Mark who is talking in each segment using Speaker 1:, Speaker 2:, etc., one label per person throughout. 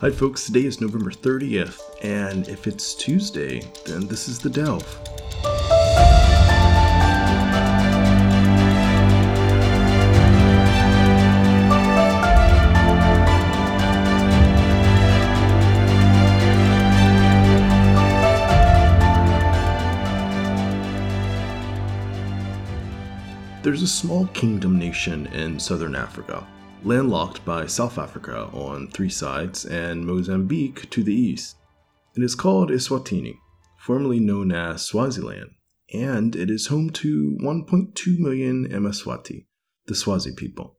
Speaker 1: Hi, folks. Today is November 30th, and if it's Tuesday, then this is the Delve. There's a small kingdom nation in southern Africa, landlocked by South Africa on three sides and Mozambique to the east. It is called Eswatini, formerly known as Swaziland, and it is home to 1.2 million Mswati, the Swazi people.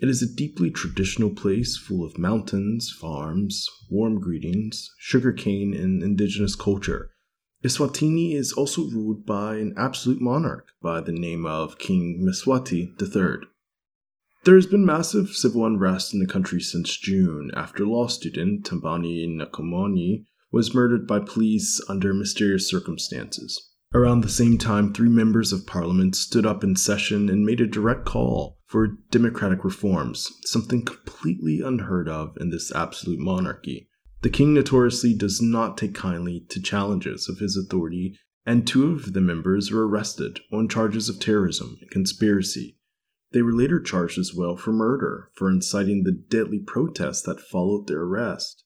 Speaker 1: It is a deeply traditional place full of mountains, farms, warm greetings, sugarcane, and indigenous culture Eswatini is also ruled by an absolute monarch by the name of King Mswati III. There has been massive civil unrest in the country since June after law student Thabani Nkomonye was murdered by police under mysterious circumstances. Around the same time, three members of parliament stood up in session and made a direct call for democratic reforms, something completely unheard of in this absolute monarchy. The king notoriously does not take kindly to challenges of his authority, and two of the members were arrested on charges of terrorism and conspiracy. They were later charged as well for murder for inciting the deadly protests that followed their arrest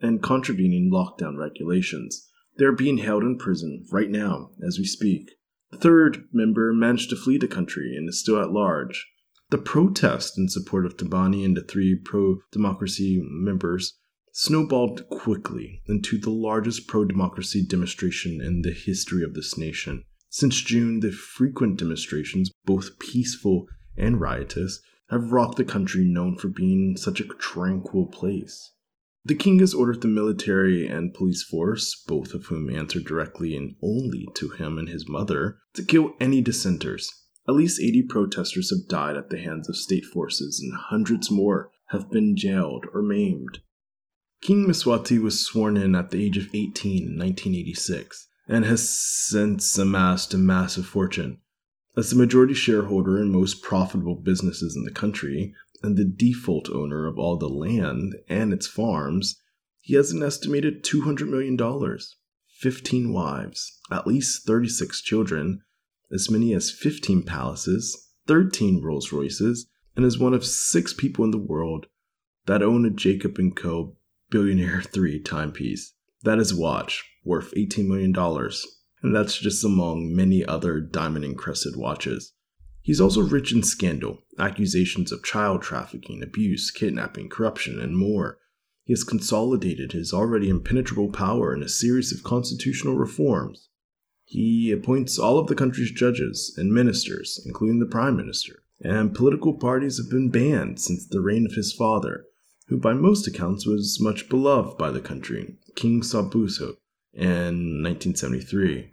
Speaker 1: and contravening lockdown regulations. They are being held in prison right now as we speak. The third member managed to flee the country and is still at large. The protest in support of Thabani and the three pro democracy members snowballed quickly into the largest pro democracy demonstration in the history of this nation. Since June, the frequent demonstrations, both peaceful and riotous, have rocked the country known for being such a tranquil place. The king has ordered the military and police force, both of whom answer directly and only to him and his mother, to kill any dissenters. At least 80 protesters have died at the hands of state forces, and hundreds more have been jailed or maimed. King Mswati was sworn in at the age of 18 in 1986 and has since amassed a massive fortune. As the majority shareholder in most profitable businesses in the country and the default owner of all the land and its farms, he has an estimated $200 million, 15 wives, at least 36 children, as many as 15 palaces, 13 Rolls Royces, and is one of six people in the world that own a Jacob & Co Billionaire 3 timepiece. That is a watch worth $18 million, and that's just among many other diamond encrusted watches. He's also rich in scandal, accusations of child trafficking, abuse, kidnapping, corruption, and more. He has consolidated his already impenetrable power in a series of constitutional reforms. He appoints all of the country's judges and ministers, including the prime minister, and political parties have been banned since the reign of his father, who by most accounts was much beloved by the country, King Sobhuza, in 1973.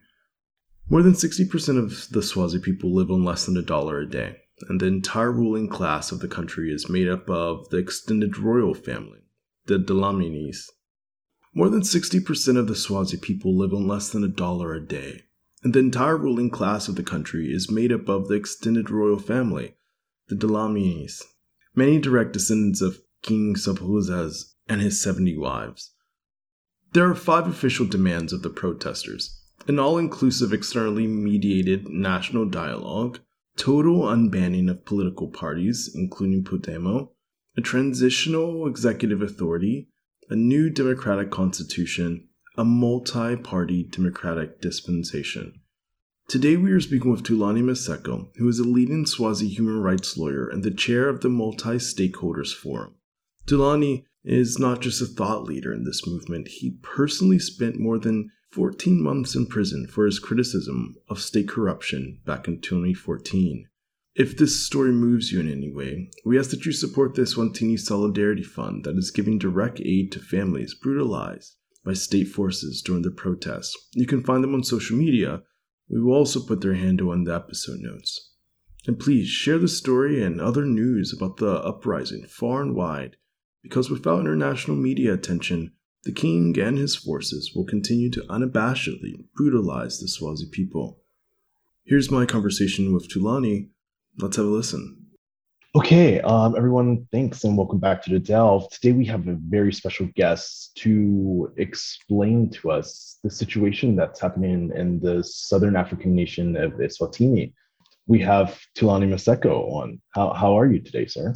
Speaker 1: More than 60% of the Swazi people live on less than a dollar a day, and the entire ruling class of the country is made up of the extended royal family, the Dlaminis. More than 60% of the Swazi people live on less than a dollar a day, and the entire ruling class of the country is made up of the extended royal family, the Dlaminis. Many direct descendants of King Sobhuza and his 70 wives. There are five official demands of the protesters an all inclusive, externally mediated national dialogue, total unbanning of political parties, including PUDEMO, a transitional executive authority, a new democratic constitution, a multi party democratic dispensation. Today we are speaking with Thulani Maseko, who is a leading Swazi human rights lawyer and the chair of the Multi Stakeholders Forum. Thulani is not just a thought leader in this movement, he personally spent more than 14 months in prison for his criticism of state corruption back in 2014. If this story moves you in any way, we ask that you support this Eswatini Solidarity Fund that is giving direct aid to families brutalized by state forces during the protests. You can find them on social media. We will also put their handle in the episode notes. And please share the story and other news about the uprising far and wide because without international media attention, the king and his forces will continue to unabashedly brutalize the Swazi people. Here's my conversation with Thulani. Let's have a listen.
Speaker 2: Okay, um, everyone, thanks and welcome back to the Delve. Today we have a very special guest to explain to us the situation that's happening in the southern African nation of Eswatini. We have Thulani Maseko on. How, how are you today, sir?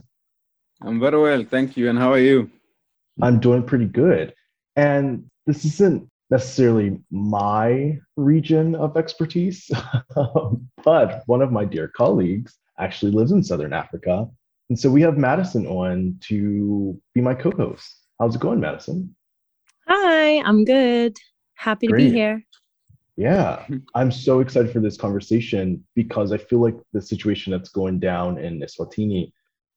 Speaker 3: I'm very well, thank you. And how are you?
Speaker 2: I'm doing pretty good. And this isn't necessarily my region of expertise, but one of my dear colleagues actually lives in Southern Africa. And so we have Madison on to be my co host. How's it going, Madison?
Speaker 4: Hi, I'm good. Happy Great. to be here.
Speaker 2: Yeah, I'm so excited for this conversation because I feel like the situation that's going down in Eswatini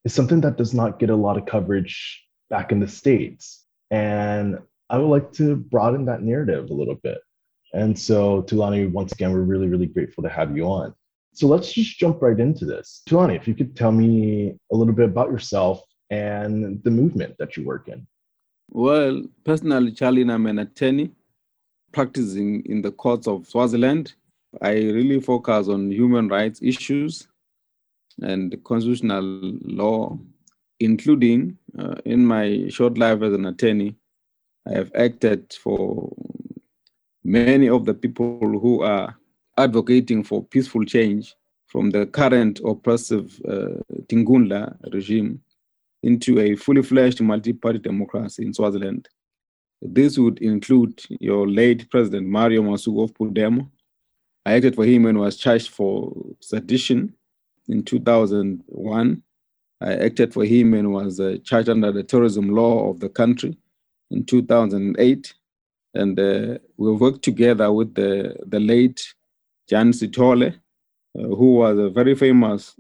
Speaker 2: is something that does not get a lot of coverage back in the States. And I would like to broaden that narrative a little bit. And so, Thulani, once again, we're really, really grateful to have you on. So let's just jump right into this. Thulani, if you could tell me a little bit about yourself and the movement that you work in.
Speaker 3: Well, personally, Charlie, I'm an attorney practicing in the courts of Swaziland. I really focus on human rights issues and constitutional law, including uh, in my short life as an attorney, I have acted for many of the people who are advocating for peaceful change from the current oppressive uh, Tinkhundla regime into a fully fledged multi-party democracy in Swaziland. This would include your late President Mario Masuku of. I acted for him and was charged for sedition in 2001. I acted for him and was uh, charged under the terrorism law of the country in 2008. And uh, we worked together with the, the late Jan Sithole, uh, who was a very famous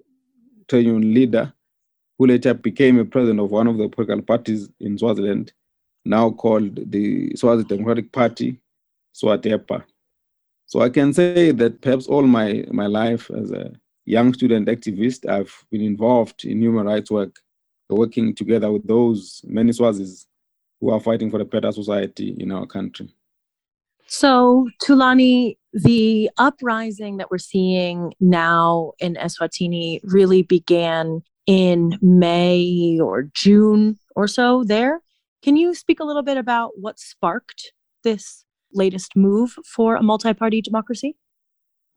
Speaker 3: trade union leader, who later became a president of one of the political parties in Swaziland, now called the Swazi Democratic Party, SWADEPA. So I can say that perhaps all my, my life as a young student activist, I've been involved in human rights work, working together with those many Swazis who are fighting for a better society in our country.
Speaker 4: So, Thulani, the uprising that we're seeing now in Eswatini really began in May or June or so there. Can you speak a little bit about what sparked this latest move for a multi party democracy?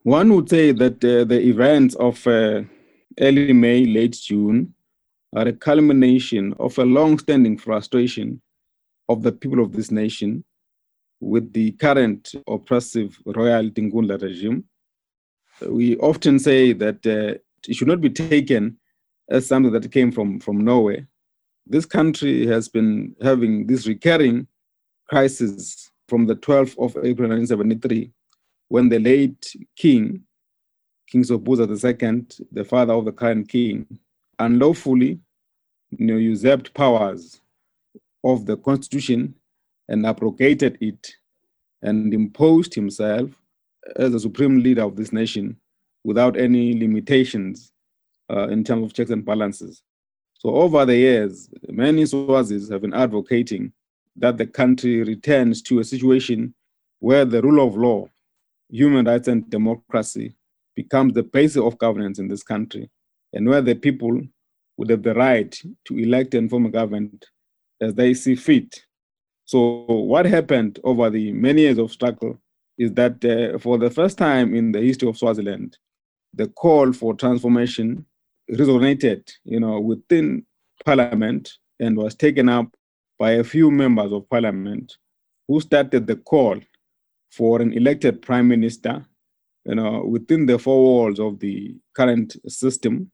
Speaker 3: One would say that uh, the events of uh, early May, late June are a culmination of a long standing frustration of the people of this nation with the current oppressive royal Tinkhundla regime. We often say that uh, it should not be taken as something that came from, from nowhere. This country has been having this recurring crisis from the 12th of April 1973, when the late king, King Sobhuza II, the father of the current king, unlawfully you know, usurped powers of the constitution and abrogated it and imposed himself as the supreme leader of this nation without any limitations uh, in terms of checks and balances. So over the years, many Swazis have been advocating that the country returns to a situation where the rule of law, human rights, and democracy becomes the basis of governance in this country, and where the people would have the right to elect and form a government as they see fit. So, what happened over the many years of struggle is that uh, for the first time in the history of Swaziland, the call for transformation resonated, you know, within parliament and was taken up by a few members of parliament who started the call for an elected prime minister, you know, within the four walls of the current system,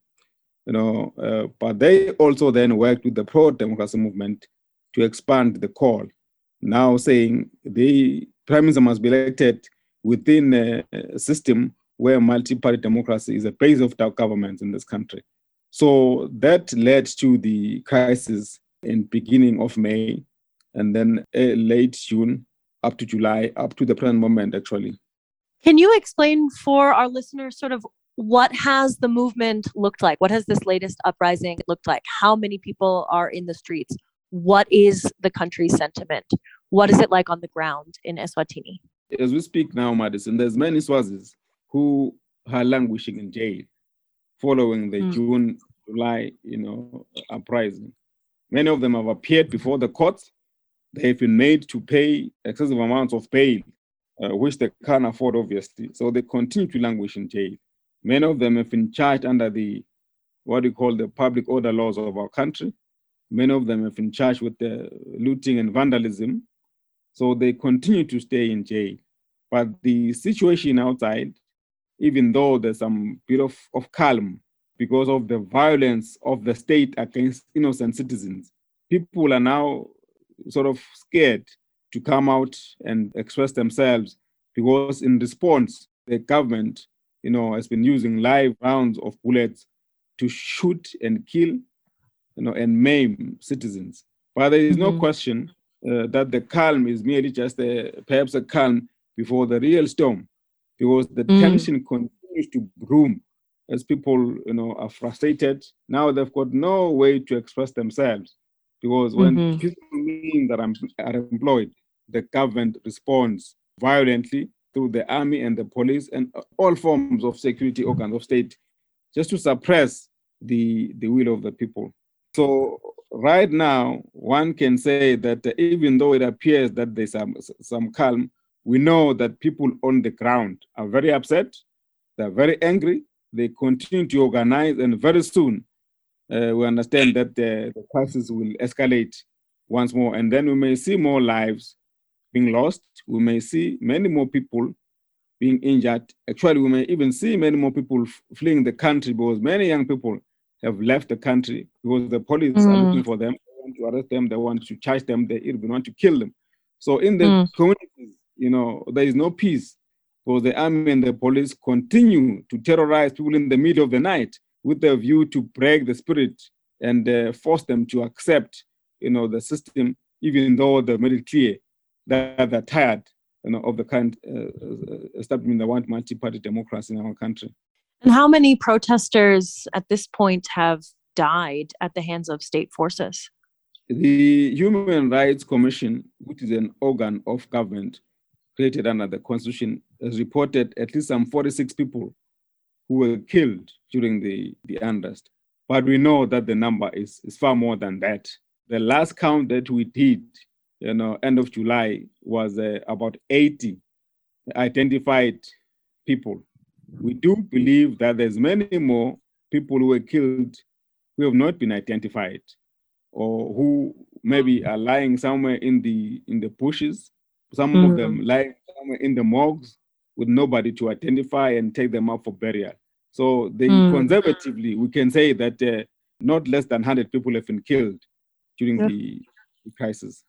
Speaker 3: you know, uh, but they also then worked with the pro-democracy movement to expand the call, now saying the prime minister must be elected within a system where multi-party democracy is a base of government in this country. So that led to the crisis in beginning of May and then late June up to July, up to the present moment, actually.
Speaker 4: Can you explain for our listeners sort of what has the movement looked like? What has this latest uprising looked like? How many people are in the streets? What is the country's sentiment? What is it like on the ground in Eswatini?
Speaker 3: As we speak now, Madison, there's many Swazis who are languishing in jail following the mm. June July, you know, uprising. Many of them have appeared before the courts. They have been made to pay excessive amounts of bail, uh, which they can't afford, obviously. So they continue to languish in jail. Many of them have been charged under the what we call the public order laws of our country. Many of them have been charged with the looting and vandalism. So they continue to stay in jail. But the situation outside, even though there's some bit of, of calm because of the violence of the state against innocent citizens, people are now sort of scared to come out and express themselves because in response, the government, you know, has been using live rounds of bullets to shoot and kill, you know, and maim citizens. But there is no mm-hmm. question uh, that the calm is merely just a, perhaps a calm before the real storm, because the mm. tension continues to groom as people, you know, are frustrated. Now they've got no way to express themselves, because when mm-hmm. people mean that I'm, are employed, the government responds violently through the army and the police and all forms of security organs of state just to suppress the, the will of the people. So right now, one can say that even though it appears that there's some, some calm, we know that people on the ground are very upset, they're very angry, they continue to organize, and very soon uh, we understand that the, the crisis will escalate once more, and then we may see more lives being lost. We may see many more people being injured. Actually, we may even see many more people fleeing the country because many young people have left the country because the police mm. are looking for them. They want to arrest them. They want to charge them. They even want to kill them. So in the mm. communities, you know, there is no peace because the army and the police continue to terrorize people in the middle of the night with the view to break the spirit and uh, force them to accept, you know, the system, even though they made it clear that they're tired you know, of the current uh, uh, establishment that want multi-party democracy in our country.
Speaker 4: And how many protesters at this point have died at the hands of state forces?
Speaker 3: The Human Rights Commission, which is an organ of government created under the Constitution, has reported at least some 46 people who were killed during the, the unrest. But we know that the number is, is far more than that. The last count that we did you know, end of July was uh, about 80 identified people. We do believe that there's many more people who were killed who have not been identified or who maybe are lying somewhere in the in the bushes. Some mm-hmm. of them lying somewhere in the morgues with nobody to identify and take them up for burial. So they mm. conservatively, we can say that uh, not less than 100 people have been killed during yeah. the, the crisis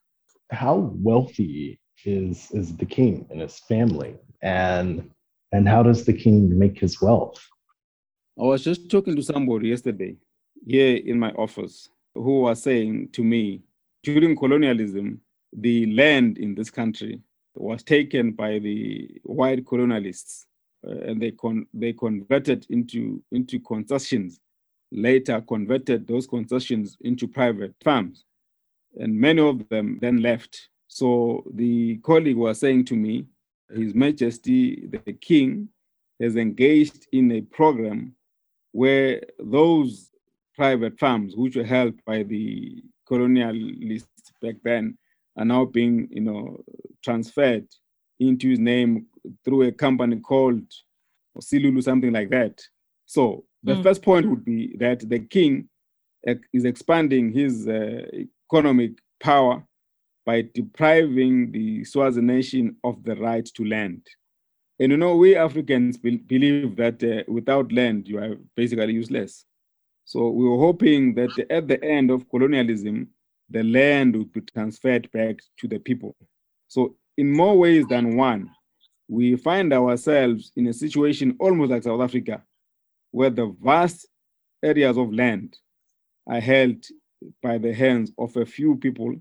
Speaker 1: how wealthy is is the king and his family and and how does the king make his wealth
Speaker 3: i was just talking to somebody yesterday here in my office who was saying to me during colonialism the land in this country was taken by the white colonialists uh, and they con- they converted into into concessions later converted those concessions into private farms and many of them then left. So the colleague was saying to me, His Majesty the King has engaged in a program where those private farms, which were held by the colonialists back then, are now being, you know, transferred into his name through a company called Silulu, something like that. So the mm. first point would be that the king is expanding his uh, economic power by depriving the Swazi nation of the right to land. And you know, we Africans be- believe that uh, without land, you are basically useless. So we were hoping that at the end of colonialism, the land would be transferred back to the people. So, in more ways than one, we find ourselves in a situation almost like South Africa, where the vast areas of land are held by the hands of a few people,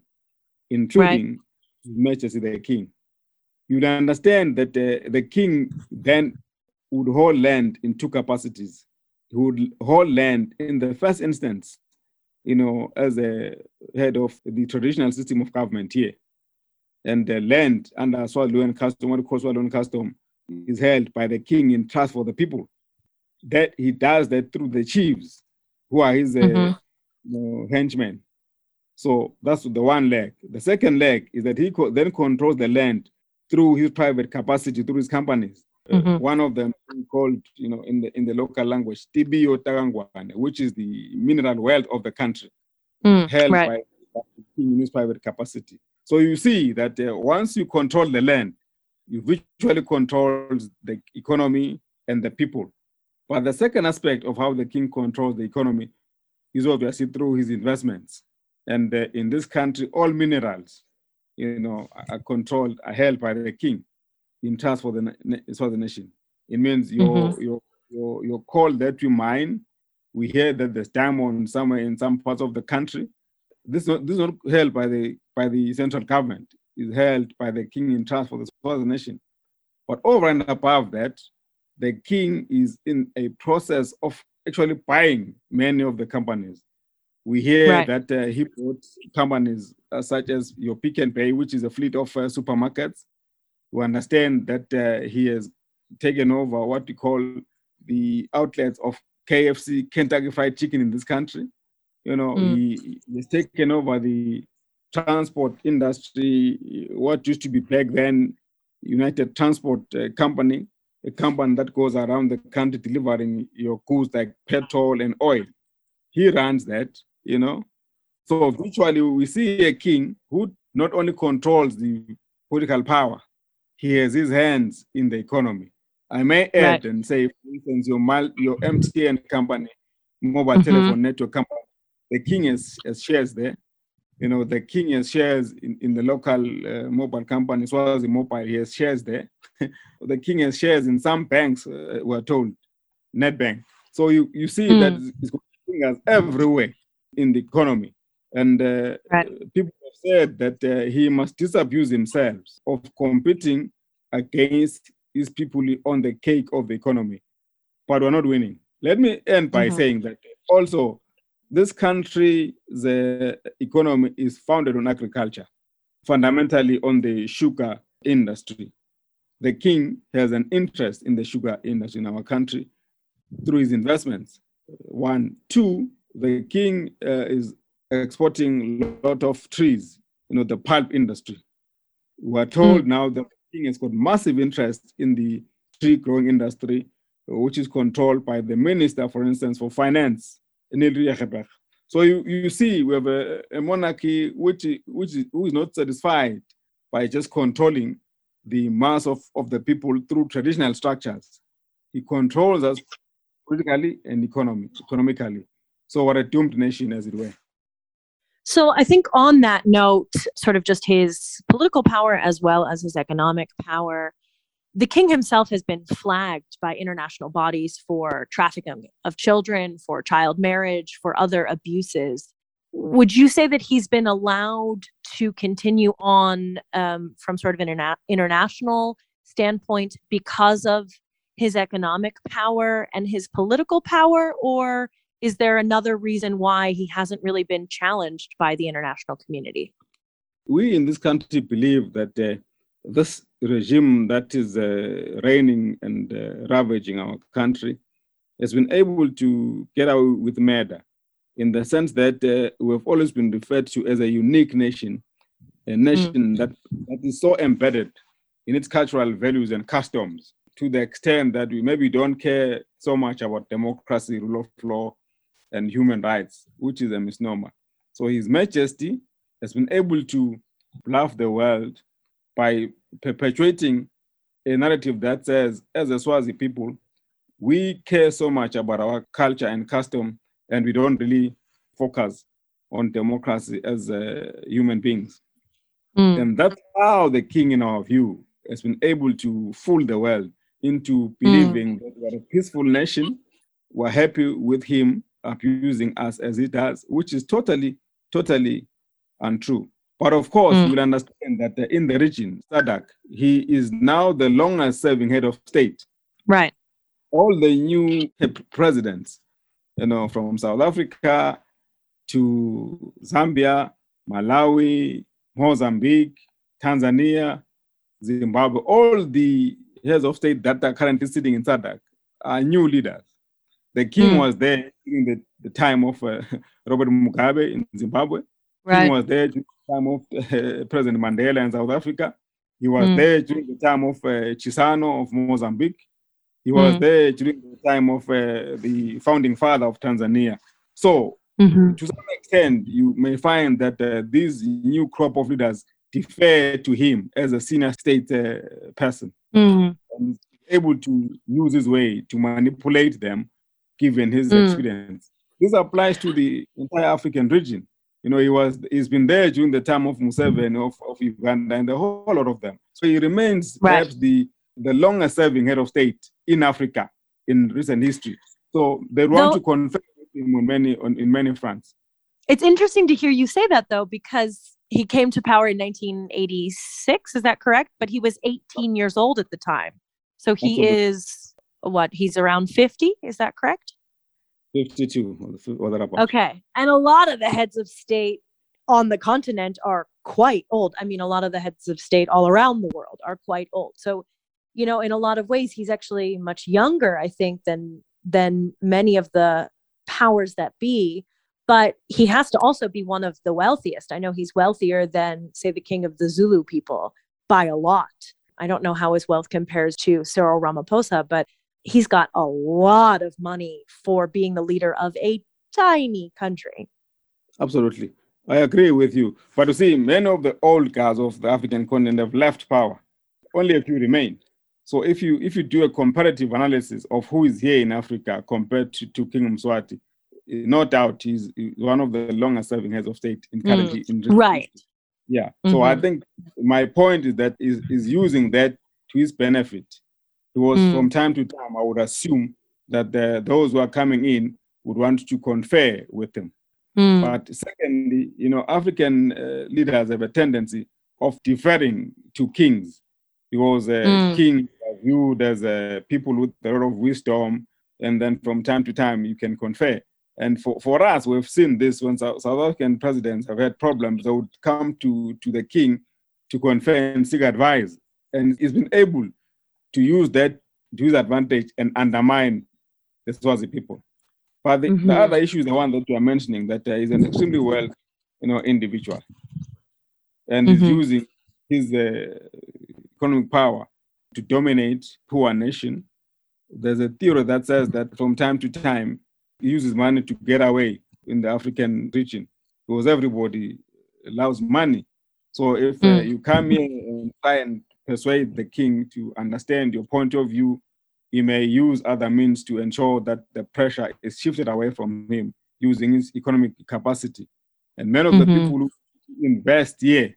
Speaker 3: including right. Majesty the King. You'd understand that uh, the king then would hold land in two capacities. He would hold land in the first instance, you know, as a head of the traditional system of government here. And the land under Swazi law and custom, what called Swazi law and custom, is held by the king in trust for the people. That he does that through the chiefs who are his uh, mm-hmm. you know, henchmen. So that's the one leg. The second leg is that he co- then controls the land through his private capacity, through his companies. Mm-hmm. Uh, one of them called, you know, in the in the local language, Tibiyo TakaNgwane, which is the mineral wealth of the country, mm, held right. by in his private capacity. So you see that uh, once you control the land, you virtually control the economy and the people. But the second aspect of how the king controls the economy is obviously through his investments. And uh, in this country, all minerals, you know, are controlled, are held by the king in trust for the, for the nation. It means your, mm-hmm. your, your, your coal that you mine, we hear that there's diamond somewhere in some parts of the country. This is not, this is not held by the, by the central government. It's held by the king in trust for the, for the nation. But over and above that, the king is in a process of actually buying many of the companies. We hear right. that uh, he bought companies uh, such as your Pick n Pay, which is a fleet of uh, supermarkets. We understand that uh, he has taken over what we call the outlets of KFC, Kentucky Fried Chicken in this country. You know, mm. he, he has taken over the transport industry, what used to be back then United Transport uh, Company, a company that goes around the country delivering your goods like petrol and oil. He runs that, you know. So virtually we see a king who not only controls the political power, he has his hands in the economy. I may add right. and say, for instance, your, your MTN company, mobile mm-hmm. telephone network company, the king has, has shares there you know, the king has shares in, in the local uh, mobile company as well as the mobile, he has shares there. the king has shares in some banks, uh, we're told, Nedbank. So you, you see mm. that it's going us everywhere in the economy. And uh, right. people have said that uh, he must disabuse himself of competing against his people on the cake of the economy. But we're not winning. Let me end by mm-hmm. saying that also this country, the economy is founded on agriculture, fundamentally on the sugar industry. The king has an interest in the sugar industry in our country through his investments. One, two, the king uh, is exporting a lot of trees, you know, the pulp industry. We are told mm. now that the king has got massive interest in the tree growing industry, which is controlled by the minister, for instance, for finance so you, you see, we have a, a monarchy which, which is, who is not satisfied by just controlling the mass of, of the people through traditional structures. He controls us politically and economy, economically. So what a doomed nation, as it were.
Speaker 4: So I think on that note, sort of just his political power as well as his economic power, the king himself has been flagged by international bodies for trafficking of children, for child marriage, for other abuses. Would you say that he's been allowed to continue on um, from sort of an interna- international standpoint because of his economic power and his political power? Or is there another reason why he hasn't really been challenged by the international community?
Speaker 3: We in this country believe that uh, this regime that is uh, reigning and uh, ravaging our country has been able to get away with murder in the sense that uh, we've always been referred to as a unique nation, a nation mm. that, that is so embedded in its cultural values and customs to the extent that we maybe don't care so much about democracy, rule of law, and human rights, which is a misnomer. So His Majesty has been able to bluff the world by perpetuating a narrative that says, as a Swazi people, we care so much about our culture and custom, and we don't really focus on democracy as uh, human beings. Mm. And that's how the king, in our view, has been able to fool the world into believing mm. that we're a peaceful nation. We're happy with him abusing us as it does, which is totally, totally untrue. But of course, mm. you understand that in the region, SADC, he is now the longest serving head of state.
Speaker 4: Right.
Speaker 3: All the new presidents, you know, from South Africa to Zambia, Malawi, Mozambique, Tanzania, Zimbabwe, all the heads of state that are currently sitting in SADC are new leaders. The king mm. was there during the the time of uh, Robert Mugabe in Zimbabwe.
Speaker 4: Right.
Speaker 3: He was there during the time of uh, President Mandela in South Africa. He was
Speaker 4: Mm.
Speaker 3: there during the time of uh, Chissano of Mozambique. He was
Speaker 4: Mm.
Speaker 3: there during the time of uh, the founding father of Tanzania. So,
Speaker 4: Mhm.
Speaker 3: to some extent, you may find that uh, this new crop of leaders defer to him as a senior state uh, person
Speaker 4: Mm.
Speaker 3: and able to use his way to manipulate them, given his
Speaker 4: Mm.
Speaker 3: experience. This applies to the entire African region. You know, he was he's been there during the time of Museveni of, of Uganda and a whole lot of them. So he remains
Speaker 4: Right.
Speaker 3: perhaps the the longest serving head of state in Africa in recent history. So they want to confirm him on many on, in many fronts.
Speaker 4: It's interesting to hear you say that though, because he came to power in 1986. Is that correct? But he was 18 years old at the time. So he
Speaker 3: Absolutely.
Speaker 4: is what? He's around 50. Is that correct?
Speaker 3: 52 or the-
Speaker 4: Okay. And a lot of the heads of state on the continent are quite old. I mean, a lot of the heads of state all around the world are quite old. So, you know, in a lot of ways, he's actually much younger, I think, than than many of the powers that be. But he has to also be one of the wealthiest. I know he's wealthier than, say, the king of the Zulu people by a lot. I don't know how his wealth compares to Cyril Ramaphosa, but he's got a lot of money for being the leader of a tiny country.
Speaker 3: Absolutely. I agree with you. But you see, many of the old guys of the African continent have left power. Only a few remain. So if you if you do a comparative analysis of who is here in Africa compared to, to King Mswati, no doubt he's one of the longest serving heads of state in currently in recent
Speaker 4: Right.
Speaker 3: Yeah. So I
Speaker 4: Mhm.
Speaker 3: think my point is that is is using that to his benefit. Because
Speaker 4: Mm.
Speaker 3: from time to time, I would assume that the, those who are coming in would want to confer with him.
Speaker 4: Mm.
Speaker 3: But secondly, you know, African uh, leaders have a tendency of deferring to kings because uh,
Speaker 4: Mm.
Speaker 3: kings are viewed as uh, people with a lot of wisdom, and then from time to time you can confer. And for, for us, we've seen this when South, South African presidents have had problems, they would come to, to the king to confer and seek advice. And he's been able to use that to his advantage and undermine the Swazi people. But the,
Speaker 4: Mhm.
Speaker 3: the other issue is the one that you are mentioning, that uh, he's an extremely well, you know, individual, and he's
Speaker 4: Mhm.
Speaker 3: using his uh, economic power to dominate poor nation. There's a theory that says that from time to time he uses money to get away in the African region because everybody loves money. So if uh,
Speaker 4: Mm.
Speaker 3: you come here and try and persuade the king to understand your point of view, he may use other means to ensure that the pressure is shifted away from him using his economic capacity. And many of the
Speaker 4: Mhm.
Speaker 3: people who invest here,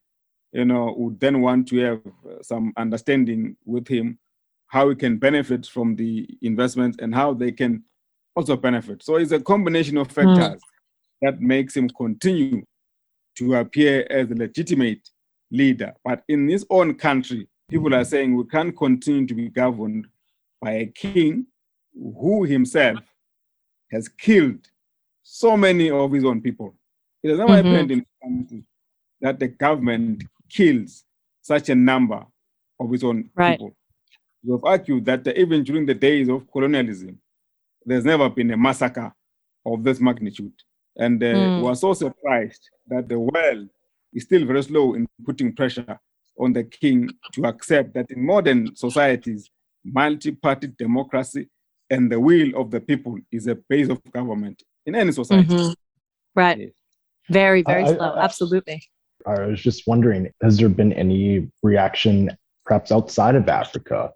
Speaker 3: you know, would then want to have uh, some understanding with him how he can benefit from the investment and how they can also benefit. So it's a combination of factors that makes him continue to appear as a legitimate leader. But in his own country, people are saying we can't continue to be governed by a king who himself has killed so many of his own people. It has never
Speaker 4: Mhm.
Speaker 3: happened in this country that the government kills such a number of its own
Speaker 4: Right.
Speaker 3: people. We have argued that even during the days of colonialism, there's never been a massacre of this magnitude. And uh,
Speaker 4: Mm.
Speaker 3: we are so surprised that the world is still very slow in putting pressure on the king to accept that in modern societies, multi-party democracy and the will of the people is a base of government in any society.
Speaker 4: Mhm. Right.
Speaker 3: Yes.
Speaker 4: Very, very
Speaker 2: I- I-
Speaker 4: slow.
Speaker 2: I-
Speaker 4: Absolutely.
Speaker 2: I was just wondering, has there been any reaction perhaps outside of Africa,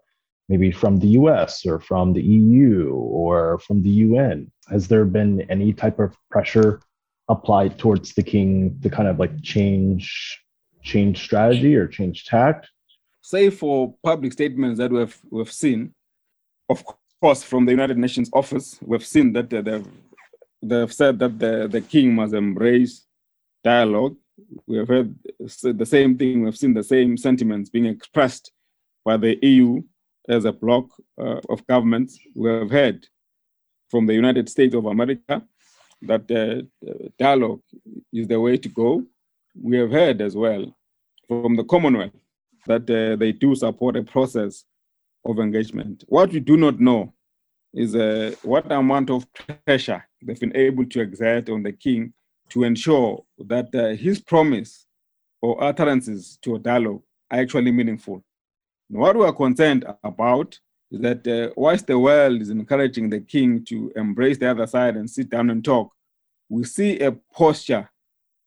Speaker 2: maybe from the US or from the EU or from the UN? Has there been any type of pressure applied towards the king to kind of like change change strategy or change tact?
Speaker 3: Say for public statements that we've we've seen, of course, from the United Nations office, we've seen that they've they've said that the, the king must embrace dialogue. We have heard the same thing. We've seen the same sentiments being expressed by the EU as a bloc uh, of governments. We have heard from the United States of America that uh, dialogue is the way to go. We have heard as well from the Commonwealth that uh, they do support a process of engagement. What we do not know is uh, what amount of pressure they've been able to exert on the king to ensure that uh, his promise or utterances to a dialogue are actually meaningful. And what we are concerned about is that uh, whilst the world is encouraging the king to embrace the other side and sit down and talk, we see a posture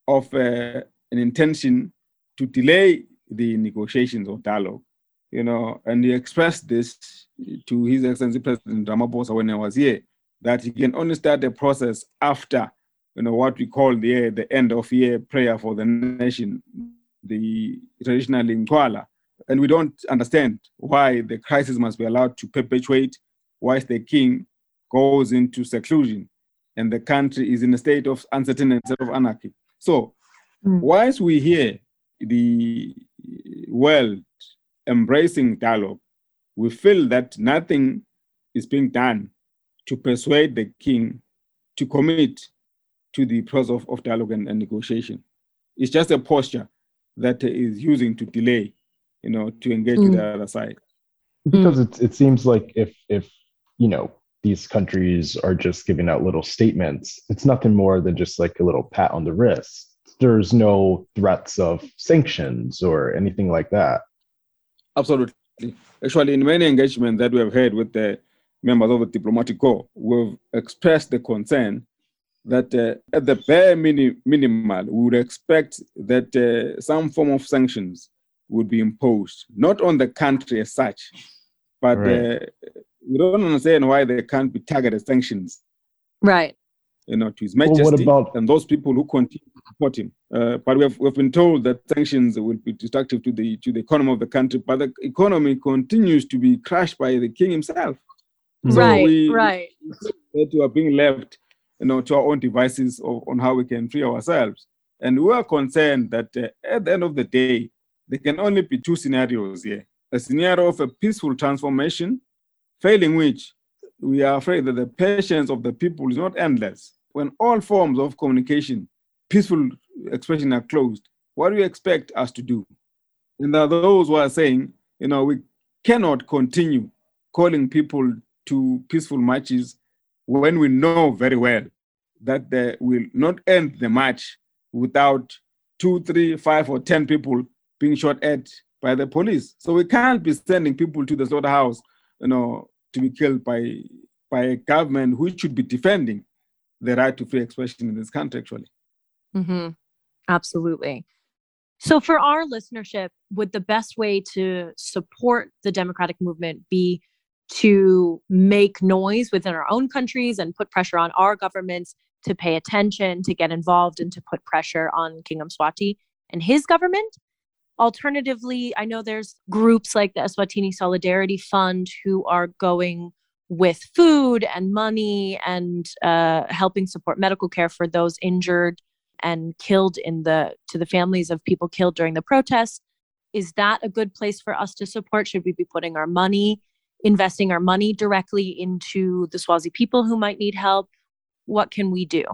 Speaker 3: of uh, an intention to delay the negotiations or dialogue. You know, and he expressed this to His Excellency President Ramaphosa when I was here, that he can only start the process after, you know, what we call the the end of year prayer for the nation, the traditionally Incwala. And we don't understand why the crisis must be allowed to perpetuate whilst the king goes into seclusion and the country is in a state of uncertainty and of anarchy. So, mm. whilst we hear the world embracing dialogue, we feel that nothing is being done to persuade the king to commit to the process of, of dialogue and, and negotiation. It's just a posture that is using to delay, you know, to engage mm. with the other side.
Speaker 2: Because it, it seems like if if you know these countries are just giving out little statements, it's nothing more than just like a little pat on the wrist. There's no threats of sanctions or anything like that.
Speaker 3: Absolutely. Actually, in many engagements that we have had with the members of the diplomatic corps, we've expressed the concern that uh, at the bare mini- minimal, we would expect that uh, some form of sanctions would be imposed, not on the country as such, but right. uh, we don't understand why there can't be targeted sanctions.
Speaker 4: Right.
Speaker 3: You know, to His Majesty well, what about... and those people who continue to support him. Uh, but we have we've been told that sanctions will be destructive to the to the economy of the country, but the economy continues to be crushed by the king himself.
Speaker 4: So right. We, right.
Speaker 3: That we are being left you know, to our own devices of, on how we can free ourselves. And we are concerned that uh, at the end of the day, there can only be two scenarios here a scenario of a peaceful transformation, failing which we are afraid that the patience of the people is not endless. When all forms of communication, peaceful expression are closed, what do you expect us to do? And there are those who are saying, you know, we cannot continue calling people to peaceful marches when we know very well that they will not end the march without two, three, five, or 10 people being shot at by the police. So we can't be sending people to the slaughterhouse, you know, to be killed by by a government who should be defending the right to free expression in this country, actually.
Speaker 4: Mm-hmm. Absolutely. So, for our listenership, would the best way to support the democratic movement be to make noise within our own countries and put pressure on our governments to pay attention, to get involved, and to put pressure on King Mswati and his government. Alternatively, I know there's groups like the Eswatini Solidarity Fund who are going with food and money and uh, helping support medical care for those injured and killed in the to the families of people killed during the protests. Is that a good place for us to support? Should we be putting our money investing our money directly into the Swazi people who might need help? What can we do?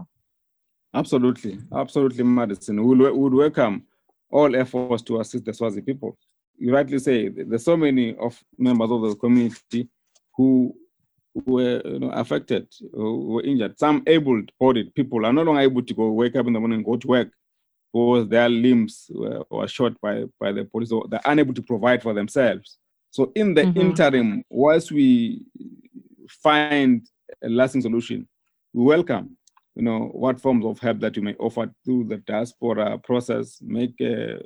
Speaker 3: Absolutely, absolutely, Madison. We would welcome all efforts to assist the Swazi people. You rightly say there's so many of members of the community who were you know, affected, who were injured. Some able-bodied people are no longer able to go wake up in the morning and go to work because their limbs were, were shot by, by the police, or they're unable to provide for themselves. So in the mm-hmm. interim, whilst we find a lasting solution, we welcome, you know, what forms of help that you may offer through the diaspora process, make uh,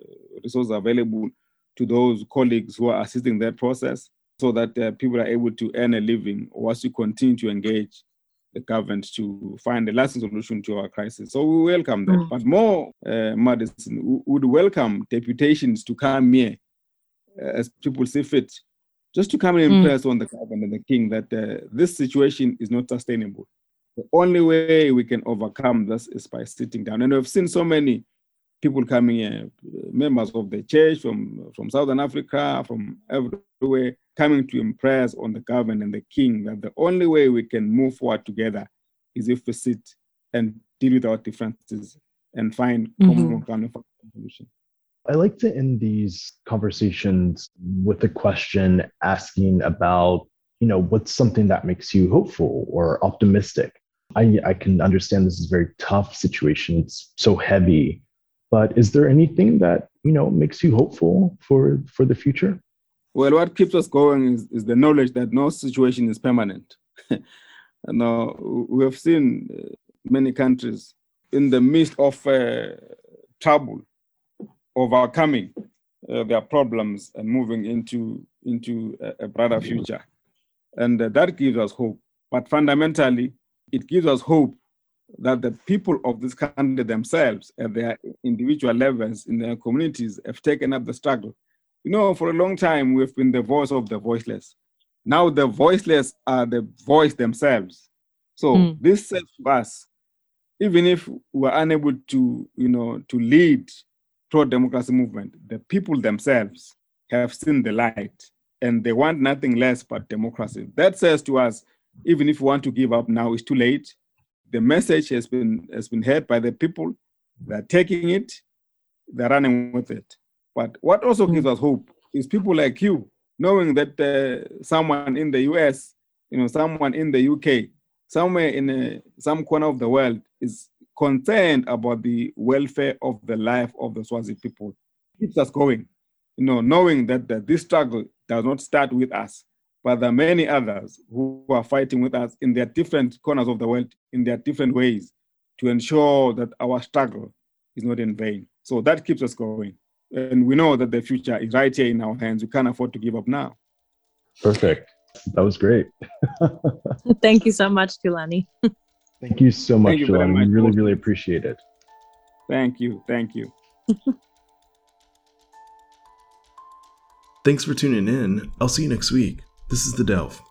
Speaker 3: resources available to those colleagues who are assisting that process so that uh, people are able to earn a living whilst you continue to engage the government to find a lasting solution to our crisis. So we welcome that. Mm. But more, uh, Madison, would welcome deputations to come here as people see fit, just to come and hmm. impress mm. on the government and the king that uh, this situation is not sustainable. The only way we can overcome this is by sitting down. And we've seen so many people coming here, members of the church from, from Southern Africa, from everywhere, coming to impress on the government and the king that the only way we can move forward together is if we sit and deal with our differences and find mm-hmm. common ground for solution.
Speaker 2: I like to end these conversations with a question asking about, you know, what's something that makes you hopeful or optimistic I, I can understand this is a very tough situation. It's so heavy. But is there anything that, you know, makes you hopeful for, for the future?
Speaker 3: Well, what keeps us going is, is the knowledge that no situation is permanent. now, we have seen uh, many countries in the midst of uh, trouble, overcoming uh, their problems and moving into, into a, a brighter future. And uh, that gives us hope. But fundamentally, it gives us hope that the people of this country themselves at their individual levels in their communities have taken up the struggle. You know, for a long time, we've been the voice of the voiceless. Now the voiceless are the voice themselves. So mm. this says to us, even if we're unable to, you know, to lead pro-democracy movement, the people themselves have seen the light and they want nothing less but democracy. That says to us, even if we want to give up now, it's too late. The message has been has been heard by the people. They're taking it, they're running with it. But what also gives us hope is people like you knowing that uh, someone in the US, you know, someone in the UK, somewhere in a, some corner of the world is concerned about the welfare of the life of the Swazi people. Keeps us going, you know, knowing that, that this struggle does not start with us, but there are many others who are fighting with us in their different corners of the world, in their different ways, to ensure that our struggle is not in vain. So that keeps us going. And we know that the future is right here in our hands. We can't afford to give up now.
Speaker 2: Perfect. That was great.
Speaker 4: Thank you so much, Thulani.
Speaker 2: Thank you so much, Thulani. We really, really appreciate it.
Speaker 3: Thank you. Thank you.
Speaker 1: Thanks for tuning in. I'll see you next week. This is The Delve.